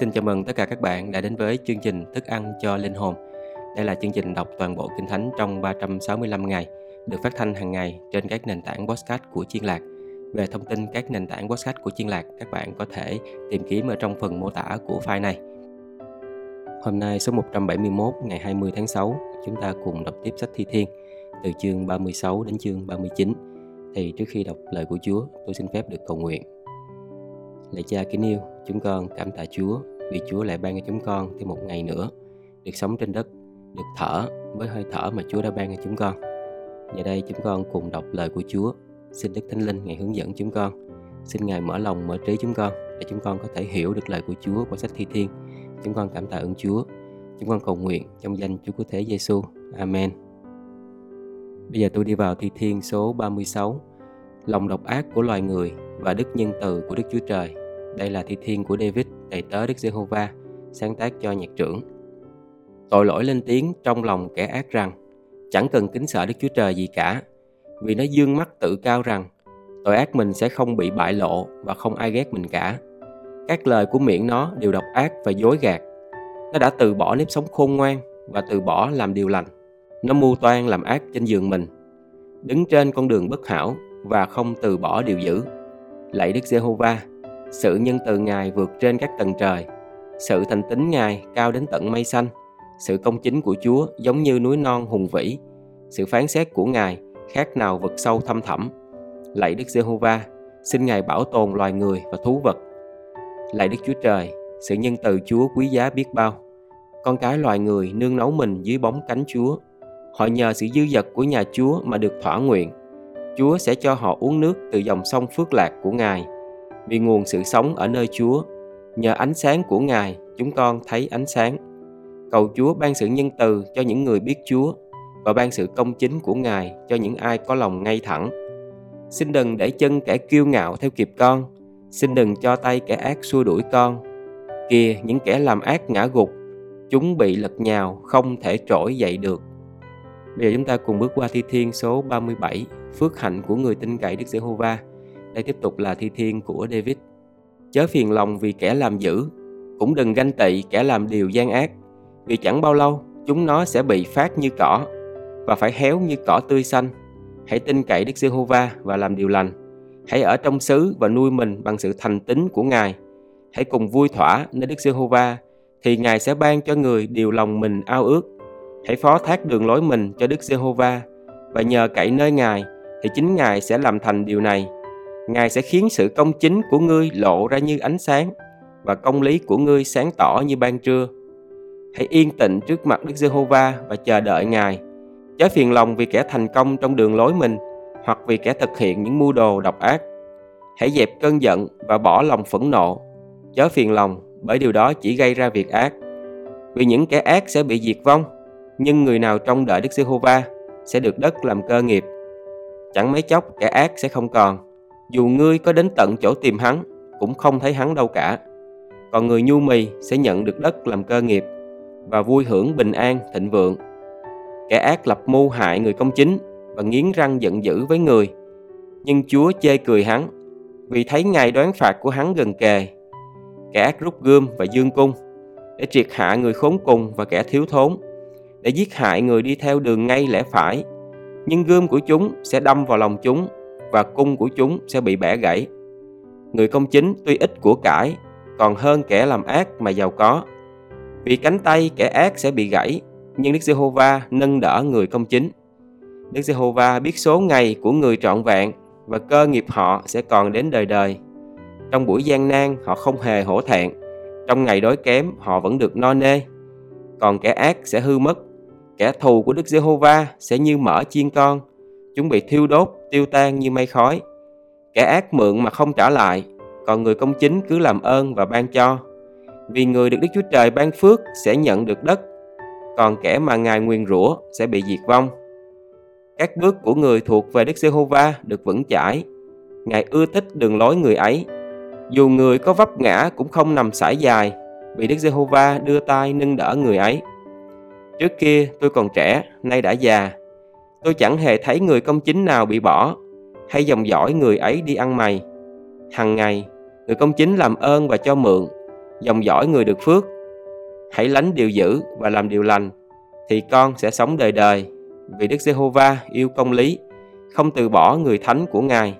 Xin chào mừng tất cả các bạn đã đến với chương trình Thức ăn cho linh hồn. Đây là chương trình đọc toàn bộ Kinh Thánh trong 365 ngày, được phát thanh hàng ngày trên các nền tảng podcast của Chiên Lạc. Về thông tin các nền tảng podcast của Chiên Lạc, các bạn có thể tìm kiếm ở trong phần mô tả của file này. Hôm nay số 171 ngày 20 tháng 6, chúng ta cùng đọc tiếp sách Thi Thiên từ chương 36 đến chương 39. Thì trước khi đọc lời của Chúa, tôi xin phép được cầu nguyện. Lạy cha kính yêu, chúng con cảm tạ Chúa vì Chúa lại ban cho chúng con thêm một ngày nữa được sống trên đất, được thở với hơi thở mà Chúa đã ban cho chúng con. Giờ đây chúng con cùng đọc lời của Chúa. Xin Đức Thánh Linh ngày hướng dẫn chúng con. Xin Ngài mở lòng, mở trí chúng con để chúng con có thể hiểu được lời của Chúa qua sách Thi Thiên. Chúng con cảm tạ ơn Chúa. Chúng con cầu nguyện trong danh Chúa Cứu Thế Giêsu. Amen. Bây giờ tôi đi vào Thi Thiên số 36. Lòng độc ác của loài người và đức nhân từ của Đức Chúa Trời. Đây là thi thiên của David, đầy tớ Đức Giê-hô-va, sáng tác cho nhạc trưởng. Tội lỗi lên tiếng trong lòng kẻ ác rằng, chẳng cần kính sợ Đức Chúa Trời gì cả, vì nó dương mắt tự cao rằng, tội ác mình sẽ không bị bại lộ và không ai ghét mình cả. Các lời của miệng nó đều độc ác và dối gạt. Nó đã từ bỏ nếp sống khôn ngoan và từ bỏ làm điều lành. Nó mưu toan làm ác trên giường mình, đứng trên con đường bất hảo và không từ bỏ điều dữ. Lạy Đức Giê-hô-va, sự nhân từ Ngài vượt trên các tầng trời, sự thành tín Ngài cao đến tận mây xanh, sự công chính của Chúa giống như núi non hùng vĩ, sự phán xét của Ngài khác nào vực sâu thâm thẳm. Lạy Đức Giê-hô-va, xin Ngài bảo tồn loài người và thú vật. Lạy Đức Chúa Trời, sự nhân từ Chúa quý giá biết bao. Con cái loài người nương nấu mình dưới bóng cánh Chúa. Họ nhờ sự dư dật của nhà Chúa mà được thỏa nguyện. Chúa sẽ cho họ uống nước từ dòng sông phước lạc của Ngài vì nguồn sự sống ở nơi Chúa. Nhờ ánh sáng của Ngài, chúng con thấy ánh sáng. Cầu Chúa ban sự nhân từ cho những người biết Chúa và ban sự công chính của Ngài cho những ai có lòng ngay thẳng. Xin đừng để chân kẻ kiêu ngạo theo kịp con, xin đừng cho tay kẻ ác xua đuổi con. Kìa những kẻ làm ác ngã gục, chúng bị lật nhào không thể trỗi dậy được. Bây giờ chúng ta cùng bước qua thi thiên số 37, phước hạnh của người tin cậy Đức Giê-hô-va. Đây tiếp tục là thi thiên của David. Chớ phiền lòng vì kẻ làm dữ, cũng đừng ganh tị kẻ làm điều gian ác, vì chẳng bao lâu chúng nó sẽ bị phát như cỏ và phải héo như cỏ tươi xanh. Hãy tin cậy Đức Giê-hô-va và làm điều lành. Hãy ở trong xứ và nuôi mình bằng sự thành tín của Ngài. Hãy cùng vui thỏa nơi Đức Giê-hô-va thì Ngài sẽ ban cho người điều lòng mình ao ước. Hãy phó thác đường lối mình cho Đức Giê-hô-va và nhờ cậy nơi Ngài thì chính Ngài sẽ làm thành điều này Ngài sẽ khiến sự công chính của ngươi lộ ra như ánh sáng và công lý của ngươi sáng tỏ như ban trưa. Hãy yên tĩnh trước mặt Đức Giê-hô-va và chờ đợi Ngài. Chớ phiền lòng vì kẻ thành công trong đường lối mình hoặc vì kẻ thực hiện những mưu đồ độc ác. Hãy dẹp cơn giận và bỏ lòng phẫn nộ. Chớ phiền lòng bởi điều đó chỉ gây ra việc ác. Vì những kẻ ác sẽ bị diệt vong, nhưng người nào trông đợi Đức Giê-hô-va sẽ được đất làm cơ nghiệp. Chẳng mấy chốc kẻ ác sẽ không còn dù ngươi có đến tận chỗ tìm hắn, cũng không thấy hắn đâu cả. Còn người nhu mì sẽ nhận được đất làm cơ nghiệp và vui hưởng bình an, thịnh vượng. Kẻ ác lập mưu hại người công chính và nghiến răng giận dữ với người. Nhưng Chúa chê cười hắn vì thấy ngày đoán phạt của hắn gần kề. Kẻ ác rút gươm và dương cung để triệt hạ người khốn cùng và kẻ thiếu thốn, để giết hại người đi theo đường ngay lẽ phải. Nhưng gươm của chúng sẽ đâm vào lòng chúng và cung của chúng sẽ bị bẻ gãy. Người công chính tuy ít của cải, còn hơn kẻ làm ác mà giàu có. Vì cánh tay kẻ ác sẽ bị gãy, nhưng Đức Giê-hô-va nâng đỡ người công chính. Đức Giê-hô-va biết số ngày của người trọn vẹn và cơ nghiệp họ sẽ còn đến đời đời. Trong buổi gian nan họ không hề hổ thẹn, trong ngày đói kém họ vẫn được no nê. Còn kẻ ác sẽ hư mất, kẻ thù của Đức Giê-hô-va sẽ như mỡ chiên con, chúng bị thiêu đốt, tiêu tan như mây khói. Kẻ ác mượn mà không trả lại, còn người công chính cứ làm ơn và ban cho. Vì người được Đức Chúa Trời ban phước sẽ nhận được đất, còn kẻ mà Ngài nguyền rủa sẽ bị diệt vong. Các bước của người thuộc về Đức Giê-hô-va được vững chãi. Ngài ưa thích đường lối người ấy. Dù người có vấp ngã cũng không nằm sải dài, vì Đức Giê-hô-va đưa tay nâng đỡ người ấy. Trước kia tôi còn trẻ, nay đã già, Tôi chẳng hề thấy người công chính nào bị bỏ, hay dòng dõi người ấy đi ăn mày. Hằng ngày, người công chính làm ơn và cho mượn, dòng dõi người được phước. Hãy lánh điều dữ và làm điều lành, thì con sẽ sống đời đời, vì Đức Giê-hô-va yêu công lý, không từ bỏ người thánh của Ngài.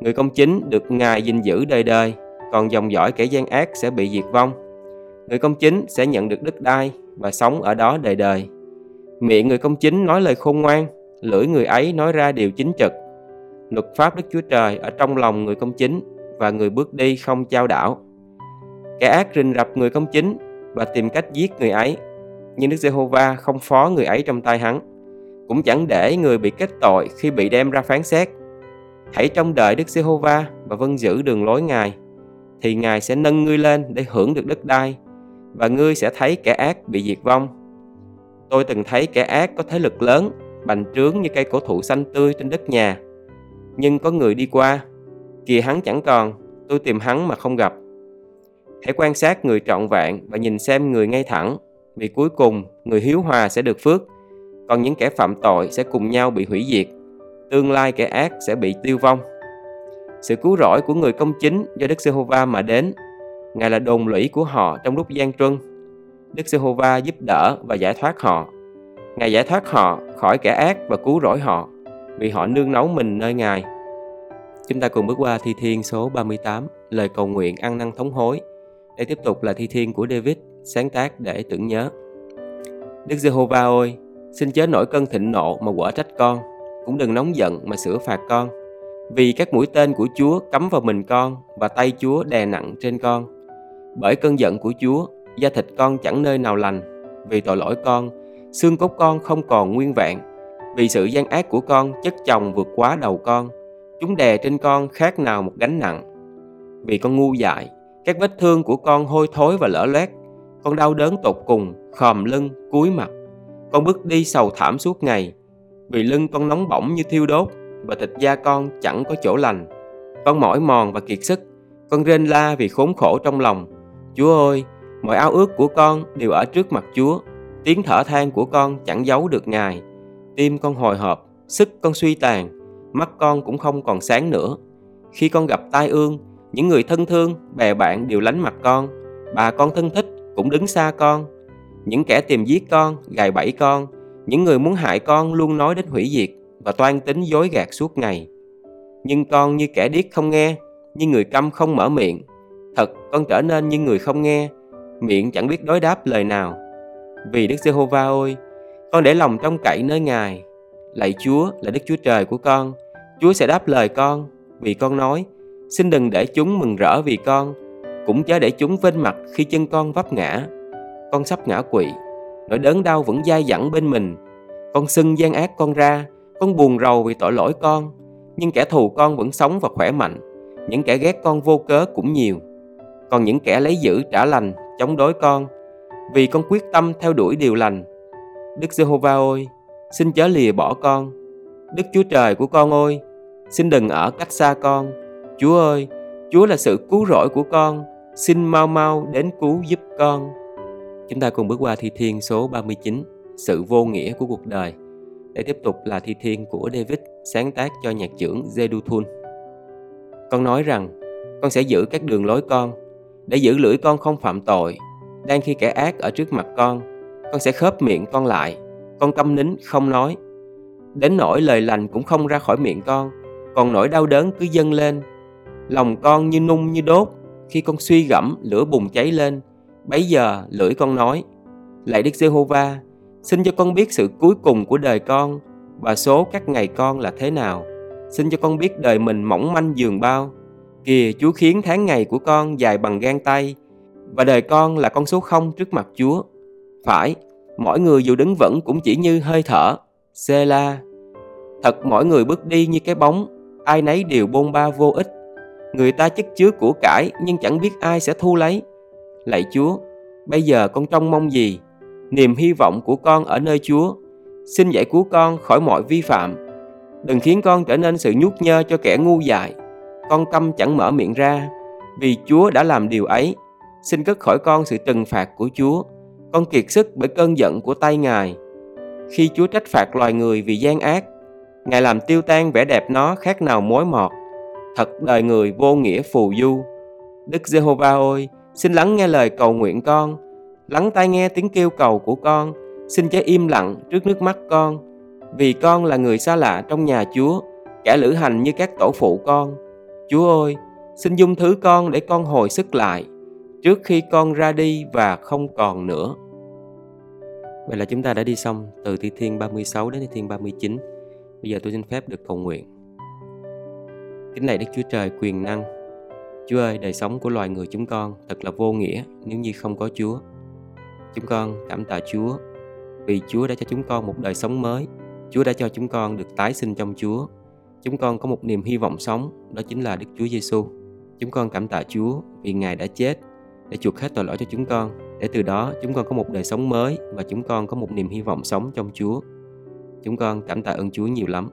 Người công chính được Ngài gìn giữ đời đời, còn dòng dõi kẻ gian ác sẽ bị diệt vong. Người công chính sẽ nhận được đất đai và sống ở đó đời đời. Miệng người công chính nói lời khôn ngoan, lưỡi người ấy nói ra điều chính trực. Luật pháp Đức Chúa Trời ở trong lòng người công chính và người bước đi không trao đảo. Kẻ ác rình rập người công chính và tìm cách giết người ấy, nhưng Đức Giê-hô-va không phó người ấy trong tay hắn, cũng chẳng để người bị kết tội khi bị đem ra phán xét. Hãy trông đợi Đức Giê-hô-va và vâng giữ đường lối Ngài, thì Ngài sẽ nâng ngươi lên để hưởng được đất đai, và ngươi sẽ thấy kẻ ác bị diệt vong. Tôi từng thấy kẻ ác có thế lực lớn, bành trướng như cây cổ thụ xanh tươi trên đất nhà. Nhưng có người đi qua, kìa hắn chẳng còn, tôi tìm hắn mà không gặp. Hãy quan sát người trọn vẹn và nhìn xem người ngay thẳng, vì cuối cùng người hiếu hòa sẽ được phước, còn những kẻ phạm tội sẽ cùng nhau bị hủy diệt. Tương lai kẻ ác sẽ bị tiêu vong. Sự cứu rỗi của người công chính do Đức Giê-hô-va mà đến, Ngài là đồn lũy của họ trong lúc gian truân. Đức Giê-hô-va giúp đỡ và giải thoát họ. Ngài giải thoát họ khỏi kẻ ác và cứu rỗi họ, vì họ nương náu mình nơi Ngài. Chúng ta cùng bước qua thi thiên số 38, lời cầu nguyện ăn năn thống hối. Đây tiếp tục là thi thiên của David, sáng tác để tưởng nhớ. Đức Giê-hô-va ơi, xin chớ nổi cơn thịnh nộ mà quở trách con, cũng đừng nóng giận mà sửa phạt con. Vì các mũi tên của Chúa cắm vào mình con và tay Chúa đè nặng trên con. Bởi cơn giận của Chúa, da thịt con chẳng nơi nào lành. Vì tội lỗi con, xương cốt con không còn nguyên vẹn. Vì sự gian ác của con chất chồng vượt quá đầu con. Chúng đè trên con khác nào một gánh nặng. Vì con ngu dại, các vết thương của con hôi thối và lở loét. Con đau đớn tột cùng, khòm lưng, cúi mặt. Con bước đi sầu thảm suốt ngày. Vì lưng con nóng bỏng như thiêu đốt và thịt da con chẳng có chỗ lành. Con mỏi mòn và kiệt sức. Con rên la vì khốn khổ trong lòng. Chúa ơi, mọi ao ước của con đều ở trước mặt Chúa. Tiếng thở than của con chẳng giấu được Ngài. Tim con hồi hộp, sức con suy tàn, mắt con cũng không còn sáng nữa. Khi con gặp tai ương, những người thân thương, bè bạn đều lánh mặt con. Bà con thân thích cũng đứng xa con. Những kẻ tìm giết con, gài bẫy con, những người muốn hại con luôn nói đến hủy diệt và toan tính dối gạt suốt ngày. Nhưng con như kẻ điếc không nghe, như người câm không mở miệng. Thật, con trở nên như người không nghe, miệng chẳng biết đối đáp lời nào. Vì Đức Giê-hô-va ơi, con để lòng trong cậy nơi Ngài. Lạy Chúa là Đức Chúa Trời của con, Chúa sẽ đáp lời con, vì con nói, xin đừng để chúng mừng rỡ vì con, cũng chớ để chúng vênh mặt khi chân con vấp ngã. Con sắp ngã quỵ, nỗi đớn đau vẫn dai dẳng bên mình. Con xưng gian ác con ra, con buồn rầu vì tội lỗi con, nhưng kẻ thù con vẫn sống và khỏe mạnh. Những kẻ ghét con vô cớ cũng nhiều. Còn những kẻ lấy giữ trả lành, chống đối con, vì con quyết tâm theo đuổi điều lành. Đức Giê-hô-va ơi, xin chớ lìa bỏ con. Đức Chúa Trời của con ơi, xin đừng ở cách xa con. Chúa ơi, Chúa là sự cứu rỗi của con, xin mau mau đến cứu giúp con. Chúng ta cùng bước qua thi thiên số 39, sự vô nghĩa của cuộc đời. Để tiếp tục là thi thiên của David sáng tác cho nhạc trưởng Jeduthun. Con nói rằng, con sẽ giữ các đường lối con, để giữ lưỡi con không phạm tội. Đang khi kẻ ác ở trước mặt con, con sẽ khớp miệng con lại, con câm nín không nói. Đến nỗi lời lành cũng không ra khỏi miệng con, còn nỗi đau đớn cứ dâng lên. Lòng con như nung như đốt, khi con suy gẫm lửa bùng cháy lên, bấy giờ lưỡi con nói, Lạy Đức Giê-hô-va, xin cho con biết sự cuối cùng của đời con và số các ngày con là thế nào. Xin cho con biết đời mình mỏng manh giường bao. Kìa Chúa khiến tháng ngày của con dài bằng gan tay và đời con là con số không trước mặt Chúa. Phải, mỗi người dù đứng vững cũng chỉ như hơi thở. Sê-la. Thật mỗi người bước đi như cái bóng, ai nấy đều bôn ba vô ích. Người ta chất chứa của cải nhưng chẳng biết ai sẽ thu lấy. Lạy Chúa, bây giờ con trông mong gì? Niềm hy vọng của con ở nơi Chúa. Xin giải cứu con khỏi mọi vi phạm. Đừng khiến con trở nên sự nhút nhơ cho kẻ ngu dại. Con câm chẳng mở miệng ra, vì Chúa đã làm điều ấy. Xin cất khỏi con sự trừng phạt của Chúa. Con kiệt sức bởi cơn giận của tay Ngài. Khi Chúa trách phạt loài người vì gian ác, Ngài làm tiêu tan vẻ đẹp nó khác nào mối mọt. Thật đời người vô nghĩa phù du. Đức Giê-hô-va ơi, Xin lắng nghe lời cầu nguyện con, lắng tai nghe tiếng kêu cầu của con. Xin chớ im lặng trước nước mắt con, vì con là người xa lạ trong nhà Chúa, kẻ lữ hành như các tổ phụ con. Chúa ơi, xin dung thứ con để con hồi sức lại, trước khi con ra đi và không còn nữa. Vậy là chúng ta đã đi xong từ Thi Thiên 36 đến Thi Thiên 39. Bây giờ tôi xin phép được cầu nguyện. Kính này Đức Chúa Trời quyền năng. Chúa ơi, đời sống của loài người chúng con thật là vô nghĩa nếu như không có Chúa. Chúng con cảm tạ Chúa vì Chúa đã cho chúng con một đời sống mới. Chúa đã cho chúng con được tái sinh trong Chúa. Chúng con có một niềm hy vọng sống, đó chính là Đức Chúa Giêsu. Chúng con cảm tạ Chúa vì Ngài đã chết để chuộc hết tội lỗi cho chúng con, để từ đó chúng con có một đời sống mới và chúng con có một niềm hy vọng sống trong Chúa. Chúng con cảm tạ ơn Chúa nhiều lắm.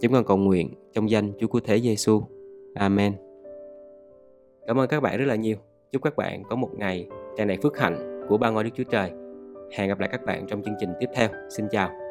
Chúng con cầu nguyện trong danh Chúa của Thế Giêsu. Amen. Cảm ơn các bạn rất là nhiều. Chúc các bạn có một ngày tràn đầy phước hạnh của ba ngôi Đức Chúa Trời. Hẹn gặp lại các bạn trong chương trình tiếp theo. Xin chào.